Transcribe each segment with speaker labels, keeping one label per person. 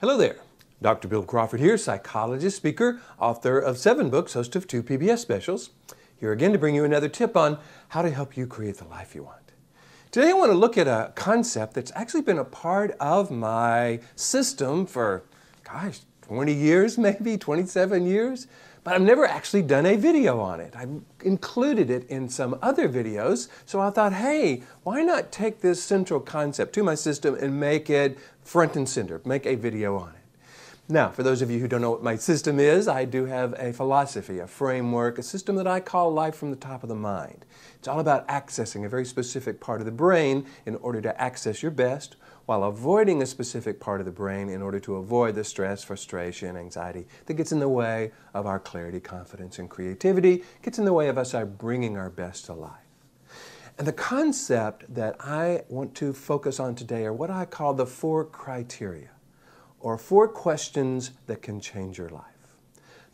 Speaker 1: Hello there. Dr. Bill Crawford here, psychologist, speaker, author of seven books, host of two PBS specials. Here again to bring you another tip on how to help you create the life you want. Today I want to look at a concept that's actually been a part of my system for, gosh, 20 years maybe, 27 years, but I've never actually done a video on it. I've included it in some other videos, so I thought, hey, why not take this central concept to my system and make it front and center, make a video on it. Now, for those of you who don't know what my system is, I do have a philosophy, a framework, a system that I call life from the top of the mind. It's all about accessing a very specific part of the brain in order to access your best while avoiding a specific part of the brain in order to avoid the stress, frustration, anxiety that gets in the way of our clarity, confidence, and creativity, gets in the way of us uh, bringing our best to life. And the concept that I want to focus on today are what I call the four criteria, or four questions that can change your life.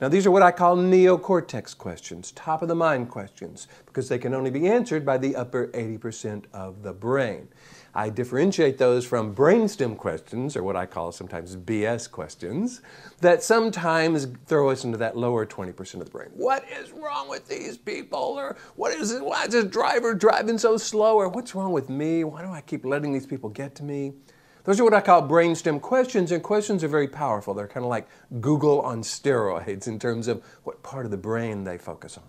Speaker 1: Now, these are what I call neocortex questions, top of the mind questions, because they can only be answered by the upper 80% of the brain. I differentiate those from brainstem questions, or what I call sometimes BS questions, that sometimes throw us into that lower 20% of the brain. What is wrong with these people? Or what is it? Why is this driver driving so slow? Or what's wrong with me? Why do I keep letting these people get to me? Those are what I call brainstem questions, and questions are very powerful. They're kind of like Google on steroids in terms of what part of the brain they focus on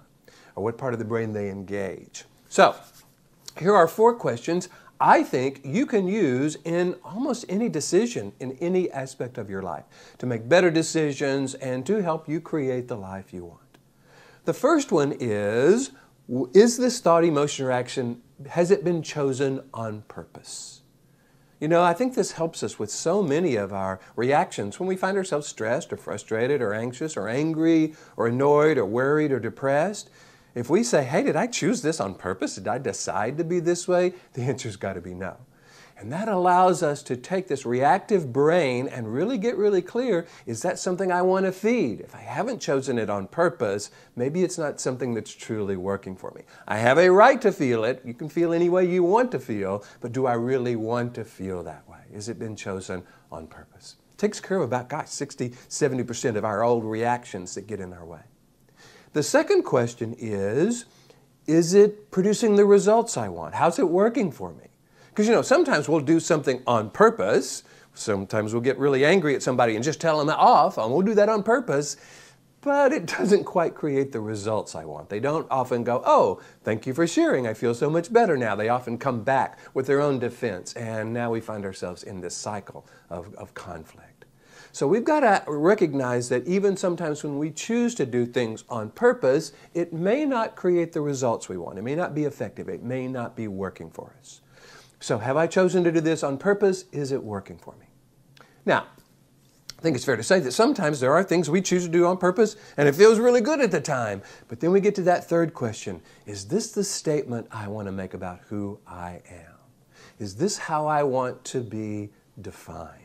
Speaker 1: or what part of the brain they engage. So, here are four questions I think you can use in almost any decision in any aspect of your life to make better decisions and to help you create the life you want. The first one is Is this thought, emotion, or action, has it been chosen on purpose? You know, I think this helps us with so many of our reactions when we find ourselves stressed or frustrated or anxious or angry or annoyed or worried or depressed. If we say, hey, did I choose this on purpose? Did I decide to be this way? The answer's got to be no. And that allows us to take this reactive brain and really get really clear is that something I want to feed? If I haven't chosen it on purpose, maybe it's not something that's truly working for me. I have a right to feel it. You can feel any way you want to feel, but do I really want to feel that way? Has it been chosen on purpose? It takes care of about, gosh, 60, 70% of our old reactions that get in our way. The second question is Is it producing the results I want? How's it working for me? Because, you know, sometimes we'll do something on purpose. Sometimes we'll get really angry at somebody and just tell them off, and we'll do that on purpose. But it doesn't quite create the results I want. They don't often go, Oh, thank you for sharing. I feel so much better now. They often come back with their own defense, and now we find ourselves in this cycle of, of conflict. So we've got to recognize that even sometimes when we choose to do things on purpose, it may not create the results we want. It may not be effective. It may not be working for us. So have I chosen to do this on purpose? Is it working for me? Now, I think it's fair to say that sometimes there are things we choose to do on purpose and it feels really good at the time. But then we get to that third question Is this the statement I want to make about who I am? Is this how I want to be defined?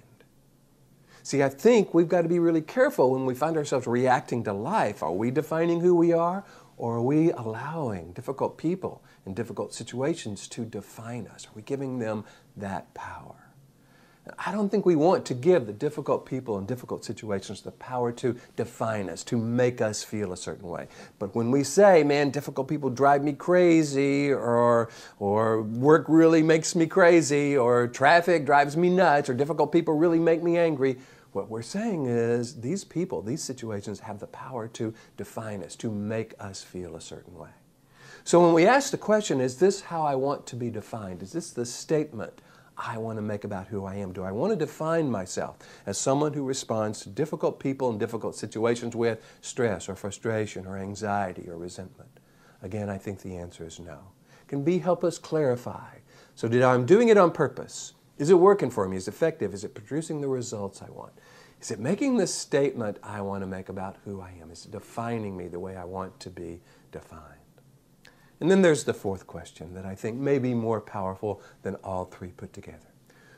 Speaker 1: See, I think we've got to be really careful when we find ourselves reacting to life. Are we defining who we are, or are we allowing difficult people and difficult situations to define us? Are we giving them that power? I don't think we want to give the difficult people in difficult situations the power to define us, to make us feel a certain way. But when we say, man, difficult people drive me crazy, or, or work really makes me crazy, or traffic drives me nuts, or difficult people really make me angry, what we're saying is these people, these situations have the power to define us, to make us feel a certain way. So when we ask the question, is this how I want to be defined? Is this the statement I want to make about who I am? Do I want to define myself as someone who responds to difficult people and difficult situations with stress or frustration or anxiety or resentment? Again, I think the answer is no. Can be help us clarify. So did I'm doing it on purpose? Is it working for me? Is it effective? Is it producing the results I want? Is it making the statement I want to make about who I am? Is it defining me the way I want to be defined? And then there's the fourth question that I think may be more powerful than all three put together.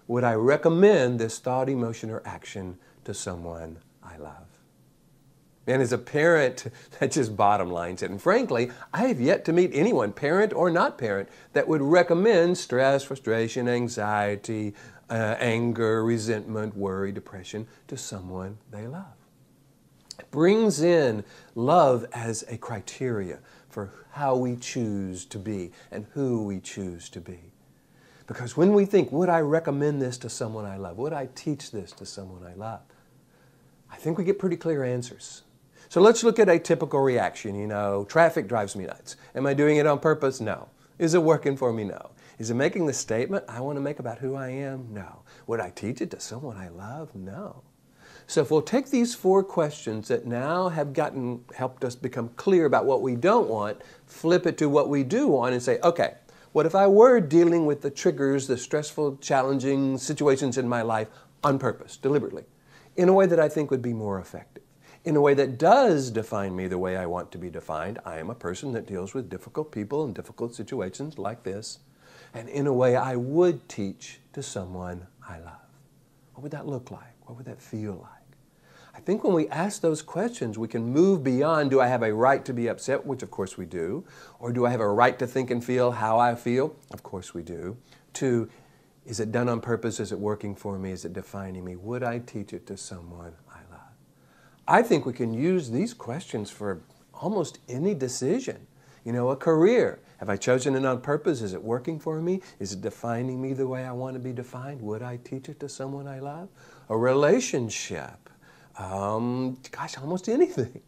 Speaker 1: Would I recommend this thought, emotion, or action to someone I love? And as a parent, that just bottom lines it. And frankly, I have yet to meet anyone, parent or not parent, that would recommend stress, frustration, anxiety, uh, anger, resentment, worry, depression to someone they love. It brings in love as a criteria for how we choose to be and who we choose to be. Because when we think, would I recommend this to someone I love? Would I teach this to someone I love? I think we get pretty clear answers. So let's look at a typical reaction. You know, traffic drives me nuts. Am I doing it on purpose? No. Is it working for me? No. Is it making the statement I want to make about who I am? No. Would I teach it to someone I love? No. So if we'll take these four questions that now have gotten helped us become clear about what we don't want, flip it to what we do want and say, okay, what if I were dealing with the triggers, the stressful, challenging situations in my life on purpose, deliberately, in a way that I think would be more effective? In a way that does define me the way I want to be defined. I am a person that deals with difficult people and difficult situations like this, and in a way I would teach to someone I love. What would that look like? What would that feel like? I think when we ask those questions, we can move beyond do I have a right to be upset, which of course we do, or do I have a right to think and feel how I feel? Of course we do, to is it done on purpose? Is it working for me? Is it defining me? Would I teach it to someone I love? I think we can use these questions for almost any decision. You know, a career. Have I chosen it on purpose? Is it working for me? Is it defining me the way I want to be defined? Would I teach it to someone I love? A relationship. Um, gosh, almost anything.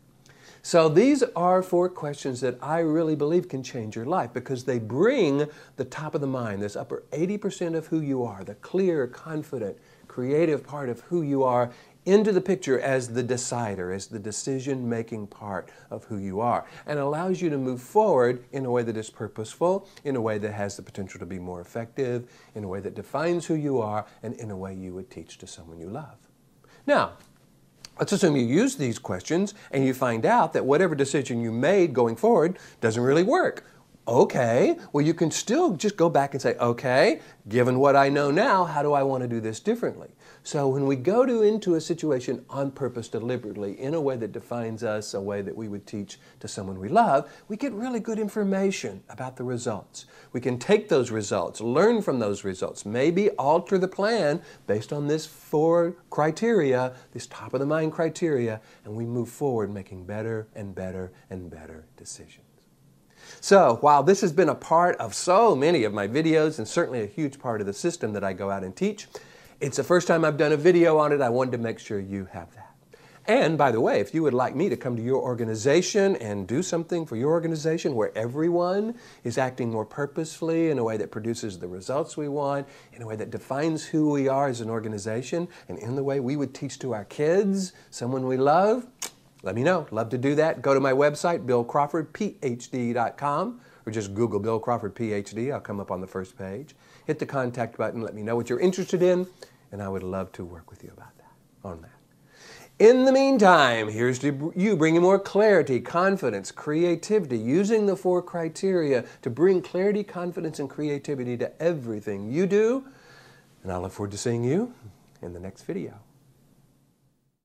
Speaker 1: So these are four questions that I really believe can change your life because they bring the top of the mind, this upper 80% of who you are, the clear, confident, creative part of who you are into the picture as the decider, as the decision making part of who you are, and allows you to move forward in a way that is purposeful, in a way that has the potential to be more effective, in a way that defines who you are, and in a way you would teach to someone you love. Now, Let's assume you use these questions and you find out that whatever decision you made going forward doesn't really work. Okay, well, you can still just go back and say, okay, given what I know now, how do I want to do this differently? So when we go to into a situation on purpose, deliberately, in a way that defines us, a way that we would teach to someone we love, we get really good information about the results. We can take those results, learn from those results, maybe alter the plan based on this four criteria, this top of the mind criteria, and we move forward making better and better and better decisions. So while this has been a part of so many of my videos and certainly a huge part of the system that I go out and teach, it's the first time I've done a video on it. I wanted to make sure you have that. And by the way, if you would like me to come to your organization and do something for your organization where everyone is acting more purposefully in a way that produces the results we want, in a way that defines who we are as an organization, and in the way we would teach to our kids, someone we love, let me know. Love to do that. Go to my website, billcrawfordphd.com, or just Google Bill Crawford PhD. I'll come up on the first page. Hit the contact button. Let me know what you're interested in, and I would love to work with you about that, on that. In the meantime, here's to you bringing more clarity, confidence, creativity, using the four criteria to bring clarity, confidence, and creativity to everything you do. And I look forward to seeing you in the next video.